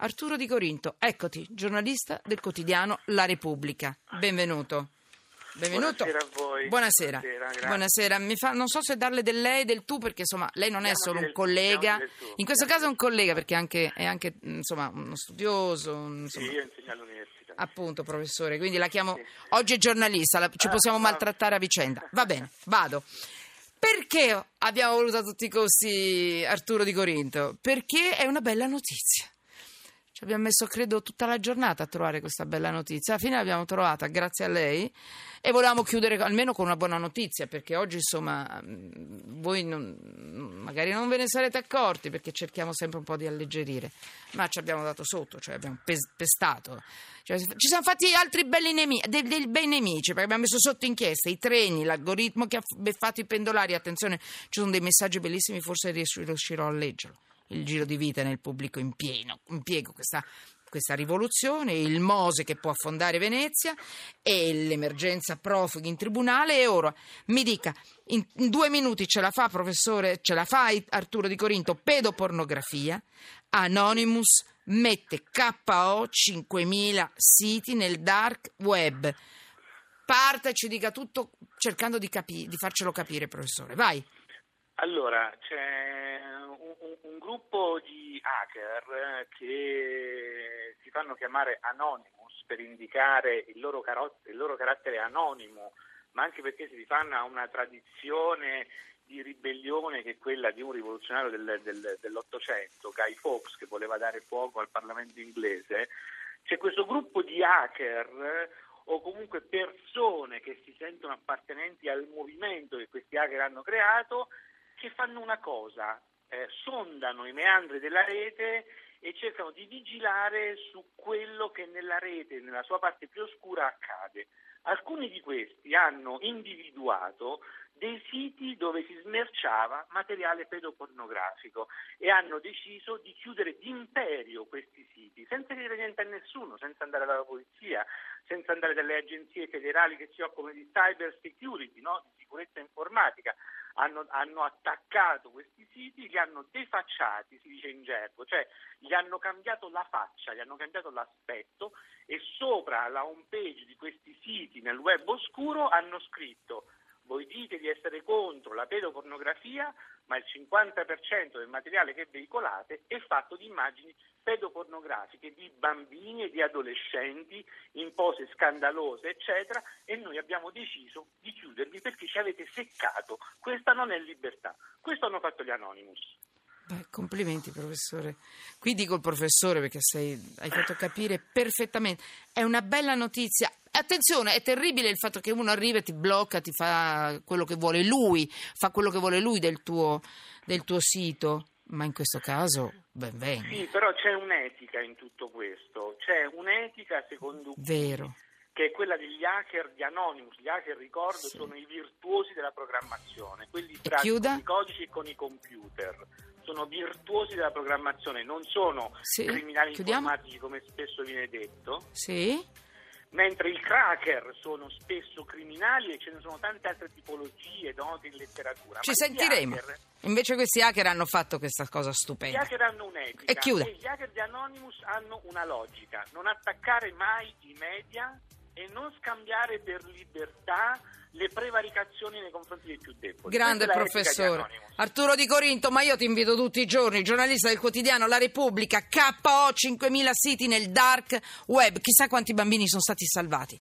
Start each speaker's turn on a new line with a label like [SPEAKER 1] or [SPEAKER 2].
[SPEAKER 1] Arturo Di Corinto, eccoti, giornalista del quotidiano La Repubblica. Benvenuto. Benvenuto.
[SPEAKER 2] Buonasera a voi.
[SPEAKER 1] Buonasera.
[SPEAKER 2] Buonasera,
[SPEAKER 1] Buonasera. Mi fa- non so se darle del lei e del tu, perché insomma lei non è solo un collega. In questo caso è un collega perché anche- è anche insomma, uno studioso. un-
[SPEAKER 2] Sì, io insegno all'università.
[SPEAKER 1] Appunto, professore, quindi la chiamo
[SPEAKER 2] Sì.
[SPEAKER 1] oggi è giornalista, la- ci
[SPEAKER 2] Ah,
[SPEAKER 1] possiamo
[SPEAKER 2] va.
[SPEAKER 1] maltrattare a vicenda. Va bene, vado. Perché abbiamo voluto a tutti i costi Arturo Di Corinto? Perché è una bella notizia. Ci abbiamo messo, credo, tutta la giornata a trovare questa bella notizia. Alla fine l'abbiamo trovata grazie a lei e volevamo chiudere almeno con una buona notizia perché oggi, insomma, mh, voi non- magari non ve ne sarete accorti perché cerchiamo sempre un po' di alleggerire, ma ci abbiamo dato sotto, cioè abbiamo pes- pestato. Cioè, ci siamo fatti altri belli nemici, dei, dei bei nemici perché abbiamo messo sotto inchiesta i treni, l'algoritmo che ha beffato i pendolari. Attenzione, ci sono dei messaggi bellissimi, forse rius- riuscirò a leggerlo il giro di vita nel pubblico impieno, impiego, questa, questa rivoluzione, il Mose che può affondare Venezia e l'emergenza profughi in tribunale. E ora mi dica, in, due minuti ce la fa, professore, ce la fa Arturo Di Corinto, pedopornografia, Anonymous mette KO 5.000 siti nel dark web. Parte e ci dica tutto cercando di, capi- di farcelo capire, professore. Vai.
[SPEAKER 2] Allora, c'è un, un- gruppo di hacker eh, che si fanno chiamare Anonymous per indicare il loro, caro- il loro carattere anonimo, ma anche perché si rifanno a una tradizione di ribellione che è quella di un rivoluzionario del- del- dell'Ottocento, Guy Fawkes, che voleva dare fuoco al Parlamento inglese. C'è questo gruppo di hacker eh, o comunque persone che si sentono appartenenti al movimento che questi hacker hanno creato che fanno una cosa, eh, sondano i meandri della rete e cercano di vigilare su quello che nella rete, nella sua parte più oscura, accade. Alcuni di questi hanno individuato dei siti dove si smerciava materiale pedopornografico e hanno deciso di chiudere d'imperio questi siti senza dire niente a nessuno, senza andare dalla polizia, senza andare dalle agenzie federali che si occupano di cyber security, no? di sicurezza informatica. Hanno, hanno attaccato questi siti, li hanno defacciati, si dice in gergo, cioè gli hanno cambiato la faccia, gli hanno cambiato l'aspetto e sopra la home page di questi siti nel web oscuro hanno scritto voi dite di essere contro la pedopornografia, ma il 50% del materiale che veicolate è fatto di immagini pedopornografiche di bambini e di adolescenti in pose scandalose, eccetera, e noi abbiamo deciso di chiudervi perché ci avete seccato. Questa non è libertà. Questo hanno fatto gli Anonymous.
[SPEAKER 1] Beh, complimenti professore. Qui dico il professore perché sei- hai fatto capire perfettamente. È una bella notizia. Attenzione, è terribile il fatto che uno arriva e ti blocca, ti fa quello che vuole lui, fa quello che vuole lui del tuo, del tuo sito. Ma in questo caso, ben venga.
[SPEAKER 2] Sì, però c'è un'etica in tutto questo. C'è un'etica, secondo cui,
[SPEAKER 1] Vero.
[SPEAKER 2] che è quella degli hacker di Anonymous. Gli hacker, ricordo,
[SPEAKER 1] Sì.
[SPEAKER 2] sono i virtuosi della programmazione, quelli bravi con i codici e con i computer. Sono virtuosi della programmazione, non sono
[SPEAKER 1] Sì,
[SPEAKER 2] criminali
[SPEAKER 1] chiudiamo?
[SPEAKER 2] informatici come spesso viene detto,
[SPEAKER 1] Sì?
[SPEAKER 2] Mentre i cracker sono spesso criminali e ce ne sono tante altre tipologie note in letteratura.
[SPEAKER 1] Ci
[SPEAKER 2] Ma gli
[SPEAKER 1] sentiremo.
[SPEAKER 2] hacker-
[SPEAKER 1] Invece questi hacker hanno fatto questa cosa
[SPEAKER 2] Gli
[SPEAKER 1] stupenda.
[SPEAKER 2] hacker hanno un'etica
[SPEAKER 1] E chiuda.
[SPEAKER 2] gli hacker di Anonymous hanno una logica, non attaccare mai i media e non scambiare per libertà le prevaricazioni nei confronti dei più deboli.
[SPEAKER 1] Grande professore. Arturo Di Corinto, ma io ti invito tutti i giorni, giornalista del quotidiano La Repubblica, KO 5.000 siti nel dark web, chissà quanti bambini sono stati salvati.